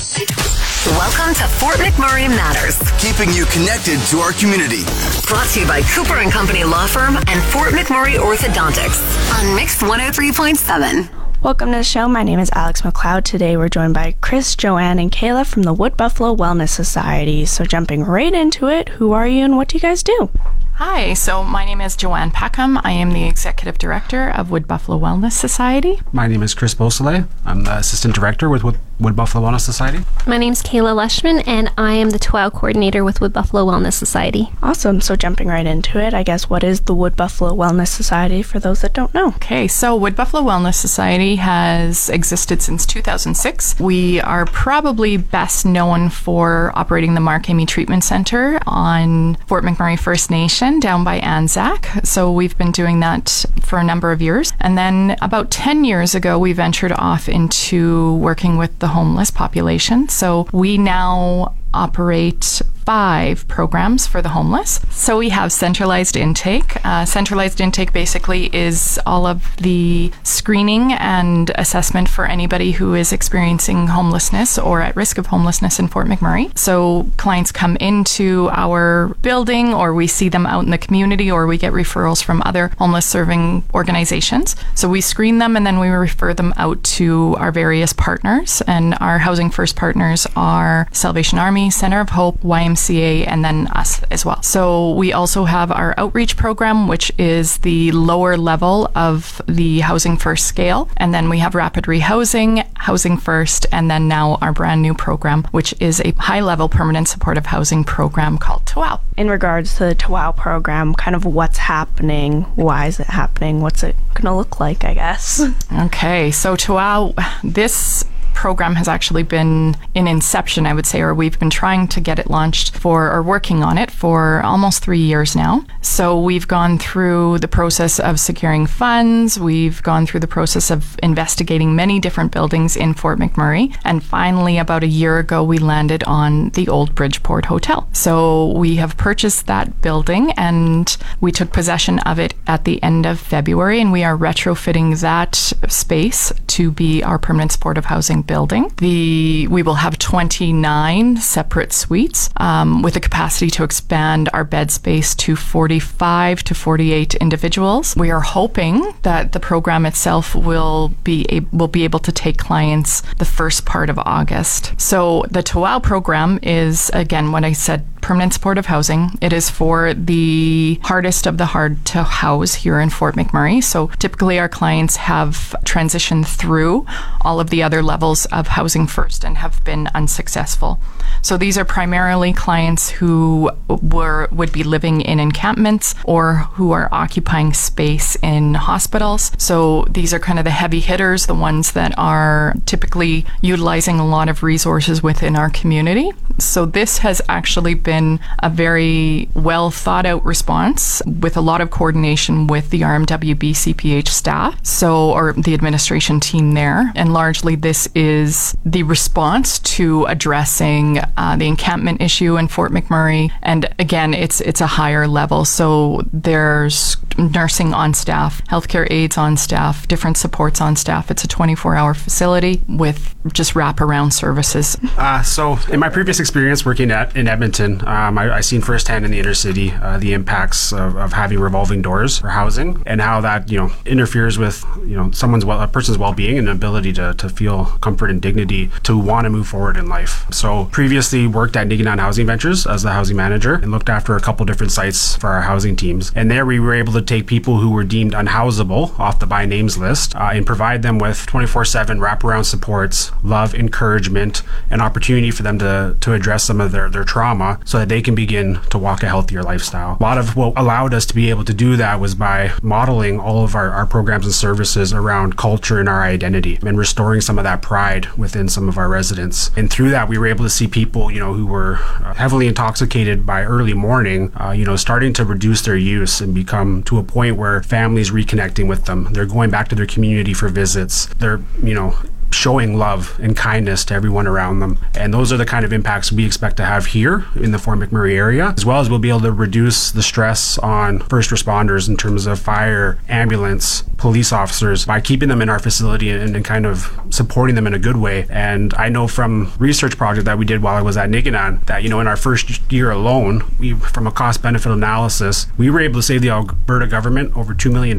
Welcome to Fort McMurray Matters, keeping you connected to our community. brought to you by Cooper and Company Law Firm and Fort McMurray Orthodontics on Mix 103.7. Welcome to the show. My name is Alex McLeod. Today we're joined by Chris, Jo-Anne, and Kayla from the Wood Buffalo Wellness Society. So, jumping right into it, who are you and what do you guys do? Hi, so my name is Jo-Anne Peckham. I am the Executive Director of Wood Buffalo Wellness Society. My name is Chris Beausoleil. I'm the Assistant Director with Wood, Wood Buffalo Wellness Society. My name's Kayla Leschman, and I am the Tawâw coordinator with Wood Buffalo Wellness Society. Awesome. So, jumping right into it, I guess what is the Wood Buffalo Wellness Society for those that don't know? Okay, so Wood Buffalo Wellness Society has existed since 2006. We are probably best known for operating the Mark Amy Treatment Center on Fort McMurray First Nation down by Anzac. So we've been doing that for a number of years. And then about 10 years ago, we ventured off into working with the homeless population. So we now operate five programs for the homeless. So we have centralized intake. Uh, centralized intake basically is all of the screening and assessment for anybody who is experiencing homelessness or at risk of homelessness in Fort McMurray. So clients come into our building or we see them out in the community or we get referrals from other homeless serving organizations. So we screen them and then we refer them out to our various partners. And our Housing First partners are Salvation Army, Center of Hope, YMCA, and then us as well. So we also have our outreach program, which is the lower level of the Housing First scale. And then we have Rapid Rehousing, Housing First, and then now our brand new program, which is a high level permanent supportive housing program called Tawâw. In regards to the Tawâw program, kind of what's happening, why is it happening, what's it going to look like, I guess? Okay, so Tawâw, this program has actually been in inception, I would say, or we've been trying to get it launched for, or working on it for almost three years now. So we've gone through the process of securing funds, we've gone through the process of investigating many different buildings in Fort McMurray, and finally, about a year ago, we landed on the old Bridgeport Hotel. So we have purchased that building and we took possession of it at the end of February, and we are retrofitting that space to be our permanent supportive housing building. The we will have 29 separate suites um, with the capacity to expand our bed space to 45 to 48 individuals. We are hoping that the program itself will be a, will be able to take clients the first part of August. So the Tawâw program is again what I said permanent supportive housing. It is for the hardest of the hard to house here in Fort McMurray. So typically our clients have transitioned through all of the other levels of housing first and have been unsuccessful. So these are primarily clients who were would be living in encampments or who are occupying space in hospitals. So these are kind of the heavy hitters, the ones that are typically utilizing a lot of resources within our community. So this has actually been a very well thought out response with a lot of coordination with the RMWB CPH staff, so or the administration team there, and largely this is the response to addressing uh, the encampment issue in Fort McMurray. And again, it's it's a higher level, so there's nursing on staff, healthcare aides on staff, different supports on staff. It's a 24-hour facility with just wraparound services. Uh, so, in my previous experience working at in Edmonton, um, I, I seen firsthand in the inner city uh, the impacts of, of having revolving doors for housing and how that you know interferes with you know someone's well, a person's well-being and ability to, to feel comfort and dignity to want to move forward in life. So, previously worked at Niginan Housing Ventures as the housing manager and looked after a couple different sites for our housing teams. And there we were able to take people who were deemed unhousable off the by names list uh, and provide them with 24/7 wraparound supports, love, encouragement, and opportunity for them to to address some of their their trauma so that they can begin to walk a healthier lifestyle. A lot of what allowed us to be able to do that was by modeling all of our, our programs and services around culture and our identity and restoring some of that pride within some of our residents. And through that, we were able to see people, you know, who were uh, heavily intoxicated by early morning, uh, you know, starting to reduce their use and become to a point where families reconnecting with them. They're going back to their community for visits. They're, you know, showing love and kindness to everyone around them. And those are the kind of impacts we expect to have here in the Fort McMurray area, as well as we'll be able to reduce the stress on first responders in terms of fire, ambulance, police officers by keeping them in our facility and, and kind of supporting them in a good way. And I know from research project that we did while I was at Niginan that, you know, in our first year alone, we from a cost benefit analysis, we were able to save the Alberta government over $2 million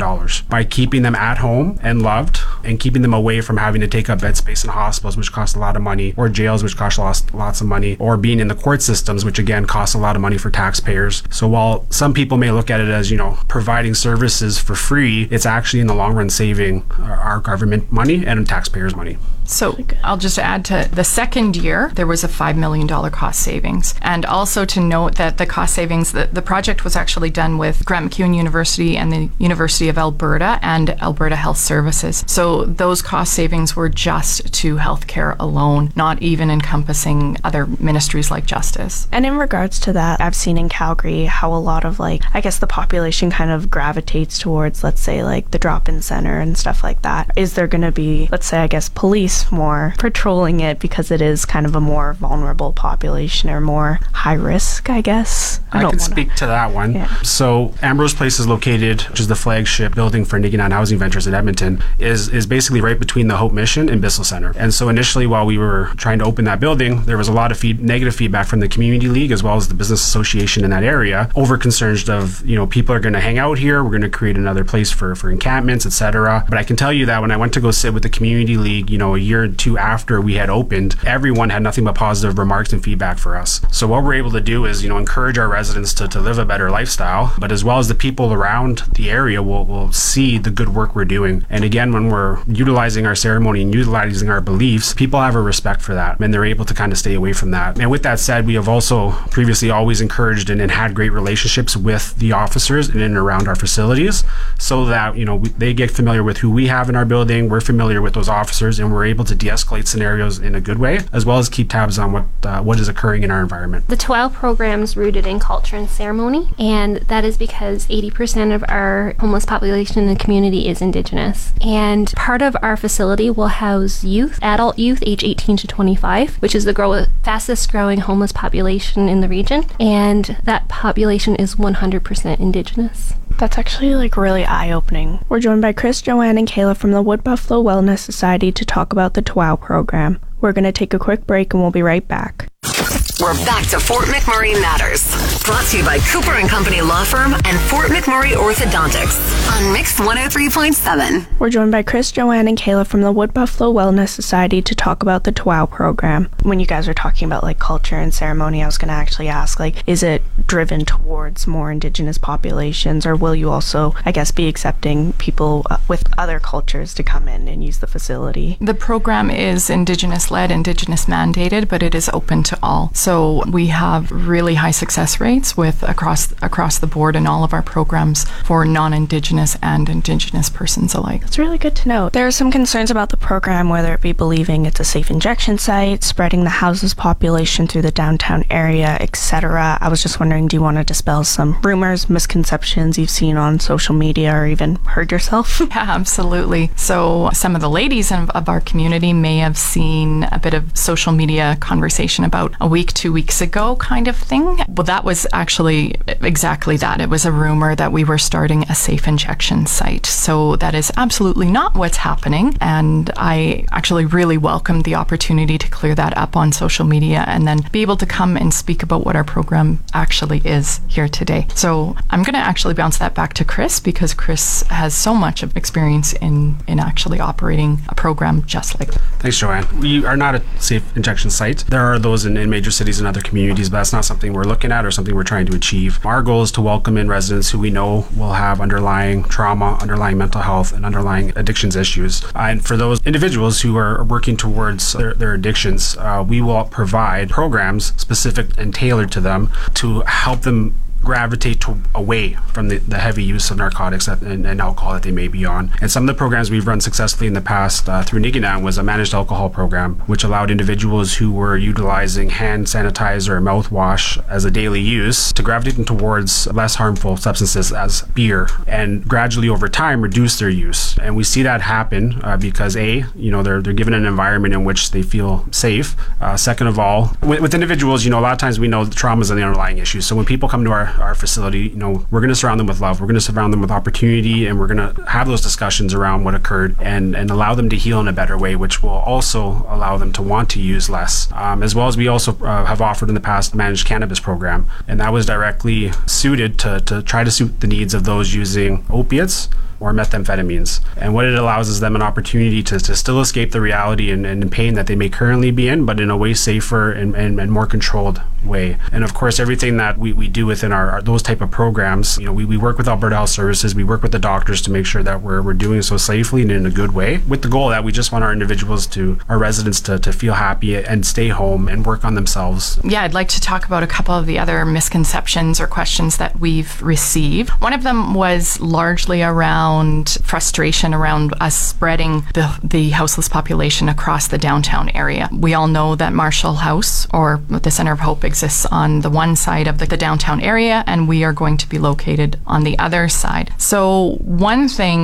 by keeping them at home and loved and keeping them away from having to take up bed space in hospitals, which cost a lot of money, or jails, which cost lots, of money, or being in the court systems, which again costs a lot of money for taxpayers. So while some people may look at it as, you know, providing services for free, it's actually in the long run saving our government money and taxpayers' money. So I'll just add to the second year, there was a $5 million cost savings. And also to note that the cost savings, the, the project was actually done with Grant MacEwan University and the University of Alberta and Alberta Health Services. So those cost savings were just to healthcare alone, not even encompassing other ministries like justice. And in regards to that, I've seen in Calgary how a lot of like, I guess the population kind of gravitates towards, let's say, like the drop in center and stuff like that. Is there going to be, let's say, I guess, police more patrolling it because it is kind of a more vulnerable population or more high risk, I guess? I, I can wanna... speak to that one. Yeah. So Ambrose Place is located, which is the flagship building for Niginan Housing Ventures in Edmonton, is is basically right between the Hope Mission and Bissell Center. And so initially, while we were trying to open that building, there was a lot of feed, negative feedback from the community league as well as the business association in that area, over concerns of you know people are going to hang out here, we're going to create another place for for encampments, etc. But I can tell you that when I went to go sit with the community league, you know, a year or two after we had opened, everyone had nothing but positive remarks and feedback for us. So what we're able to do is, you know, encourage our residents to, to live a better lifestyle, but as well as the people around the area will, will see the good work we're doing. And again, when we're utilizing our ceremony and utilizing our beliefs, people have a respect for that and they're able to kind of stay away from that. And with that said, we have also previously always encouraged and, and had great relationships with the officers in and around our facilities so that, you know, we, they get familiar with who we have in our building, we're familiar with those officers, and we're able to de escalate scenarios in a good way, as well as keep tabs on what uh, what is occurring in our environment. The Tawâw program is rooted in culture and ceremony, and that is because 80% of our homeless population in the community is Indigenous. And part of our facility will youth, adult youth, age 18 to 25, which is the grow- fastest growing homeless population in the region, and that population is 100% Indigenous. That's actually like really eye opening. We're joined by Chris, Jo-Anne, and Kayla from the Wood Buffalo Wellness Society to talk about the Tawâw program. We're going to take a quick break and we'll be right back. We're back to Fort McMurray Matters. Brought to you by Cooper and Company Law Firm and Fort McMurray Orthodontics on Mix 103.7. We're joined by Chris, Jo-Anne, and Kayla from the Wood Buffalo Wellness Society to talk about the Tawâw program. When you guys are talking about like culture and ceremony, I was going to actually ask like, is it driven towards more indigenous populations, or will you also, I guess, be accepting people uh, with other cultures to come in and use the facility? The program is indigenous led, indigenous mandated, but it is open to all. So we have really high success rates with across across the board in all of our programs for non-indigenous and indigenous persons alike. That's really good to know. There are some concerns about the program, whether it be believing it's a safe injection site, spreading the houses population through the downtown area, etc. I was just wondering, do you want to dispel some rumors, misconceptions you've seen on social media or even heard yourself? yeah, absolutely. So some of the ladies of, of our community may have seen a bit of social media conversation about a week, two weeks ago kind of thing. Well, that was actually exactly that. It was a rumor that we were starting a safe injection site. So that is absolutely not what's happening. And I actually really welcomed the opportunity to clear that up on social media and then be able to come and speak about what our program actually is here today. So I'm going to actually bounce that back to Chris because Chris has so much of experience in, in actually operating a program just like that. Thanks, Jo-Anne. We are not a safe injection site. There are those in, in major cities and other communities, but that's not something we're looking at or something we're trying to achieve. Our goal is to welcome in residents who we know will have underlying trauma, underlying mental health, and underlying addictions issues. Uh, and for those individuals who are working towards their, their addictions, uh, we will provide programs specific and tailored to them to help them gravitate to, away from the, the heavy use of narcotics that, and, and alcohol that they may be on. And some of the programs we've run successfully in the past uh, through Niginan was a managed alcohol program, which allowed individuals who were utilizing hand sanitizer or mouthwash as a daily use to gravitate towards less harmful substances as beer and gradually over time reduce their use. And we see that happen uh, because A, you know, they're, they're given an environment in which they feel safe. Uh, second of all, with, with individuals, you know, a lot of times we know the traumas are the underlying issues. So when people come to our, our facility, you know, we're going to surround them with love. We're going to surround them with opportunity and we're going to have those discussions around what occurred and, and allow them to heal in a better way, which will also allow them to want to use less. Um, as well as we also uh, have offered in the past managed cannabis program, and that was directly suited to, to try to suit the needs of those using opiates or methamphetamines. And what it allows is them an opportunity to, to still escape the reality and, and pain that they may currently be in, but in a way safer and, and, and more controlled way. And of course, everything that we, we do within our, our, those type of programs, you know, we, we work with Alberta Health Services, we work with the doctors to make sure that we're, we're doing so safely and in a good way with the goal that we just want our individuals to, our residents to, to feel happy and stay home and work on themselves. Yeah, I'd like to talk about a couple of the other misconceptions or questions that we've received. One of them was largely around frustration around us spreading the, the houseless population across the downtown area. We all know that Marshall House or the Center of Hope exists on the one side of the, the downtown area, and we are going to be located on the other side. So, one thing,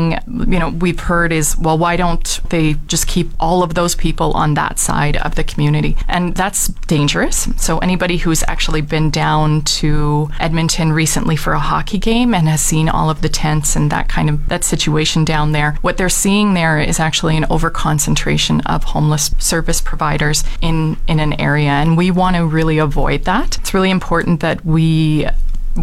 you know, we've heard is, well, why don't they just keep all of those people on that side of the community? And that's dangerous. So, anybody who's actually been down to Edmonton recently for a hockey game and has seen all of the tents and that kind of that situation down there, what they're seeing there is actually an overconcentration of homeless service providers in in an area, and we want to really avoid that. It's really important that we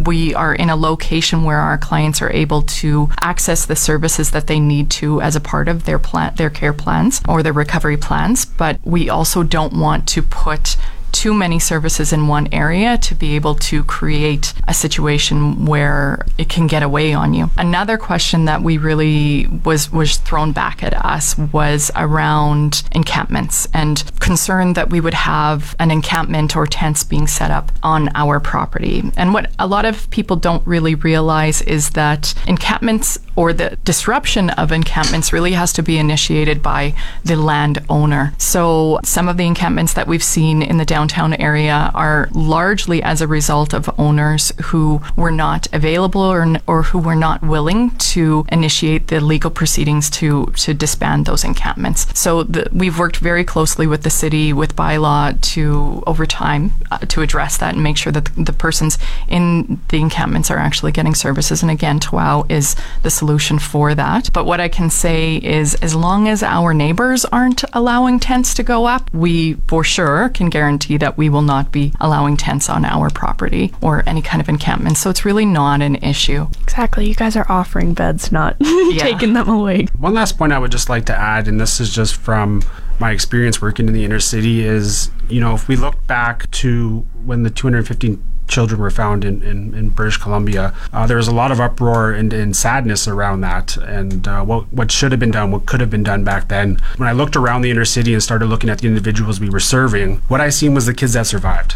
we are in a location where our clients are able to access the services that they need to as a part of their plan their care plans or their recovery plans but we also don't want to put too many services in one area to be able to create a situation where it can get away on you. Another question that we really was was thrown back at us was around encampments and concern that we would have an encampment or tents being set up on our property. And what a lot of people don't really realize is that encampments or the disruption of encampments really has to be initiated by the landowner. So some of the encampments that we've seen in the downtown area are largely as a result of owners who were not available or, or who were not willing to initiate the legal proceedings to, to disband those encampments. So the, we've worked very closely with the city, with bylaw to, over time, uh, to address that and make sure that the, the persons in the encampments are actually getting services. And again, Tawâw is the solution for that. But what I can say is as long as our neighbors aren't allowing tents to go up, we for sure can guarantee that we will not be allowing tents on our property or any kind of encampment. So it's really not an issue. Exactly. You guys are offering beds, not taking them away. One last point I would just like to add, and this is just from my experience working in the inner city, is you know, if we look back to when the 215 children were found in, in, in British Columbia. Uh, there was a lot of uproar and, and sadness around that and uh, what, what should have been done, what could have been done back then. When I looked around the inner city and started looking at the individuals we were serving, what I seen was the kids that survived.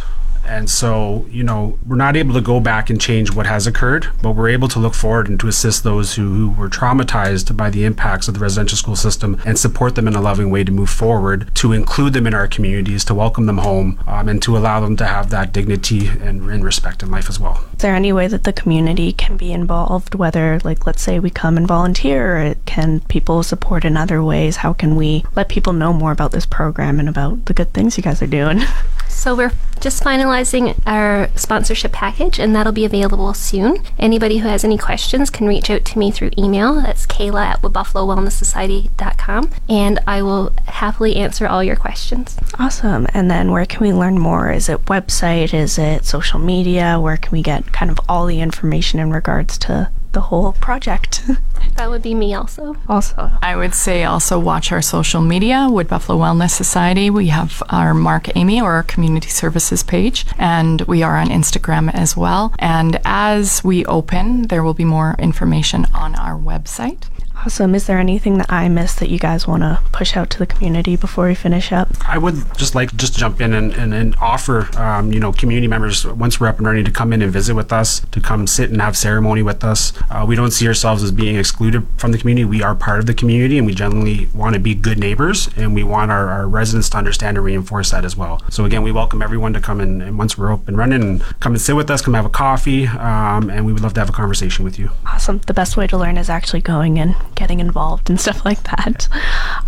And so, you know, we're not able to go back and change what has occurred, but we're able to look forward and to assist those who, who were traumatized by the impacts of the residential school system and support them in a loving way to move forward, to include them in our communities, to welcome them home, um, and to allow them to have that dignity and, and respect in life as well. Is there any way that the community can be involved? Whether, like, let's say we come and volunteer, or can people support in other ways? How can we let people know more about this program and about the good things you guys are doing? So we're just finalizing our sponsorship package, and that'll be available soon. Anybody who has any questions can reach out to me through email. That's Kayla at buffalowellnesssociety.com, and I will happily answer all your questions. Awesome. And then where can we learn more? Is it website? Is it social media? Where can we get kind of all the information in regards to the whole project? That would be me also. also. I would say also watch our social media, Wood Buffalo Wellness Society. We have our Mark Amy or our community services page, and we are on Instagram as well. And as we open, there will be more information on our website. Awesome. Is there anything that I missed that you guys want to push out to the community before we finish up? I would just like just jump in and, and, and offer, um, you know, community members once we're up and running to come in and visit with us, to come sit and have ceremony with us. Uh, we don't see ourselves as being excluded from the community. We are part of the community, and we generally want to be good neighbors, and we want our, our residents to understand and reinforce that as well. So again, we welcome everyone to come in, and once we're up and running, and come and sit with us, come have a coffee, um, and we would love to have a conversation with you. Awesome. The best way to learn is actually going and getting involved and stuff like that.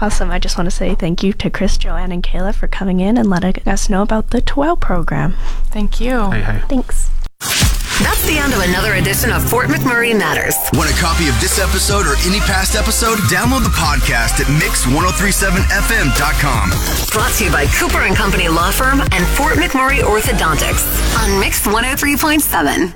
Awesome. I just want to say thank you to Chris, Jo-Anne, and Kayla for coming in and letting us know about the Tawâw program. Thank you. Hey, hey. Thanks. That's the end of another edition of Fort McMurray Matters. Want a copy of this episode or any past episode? Download the podcast at mix1037fm.com. Brought to you by Cooper and Company Law Firm and Fort McMurray Orthodontics on Mix 103.7.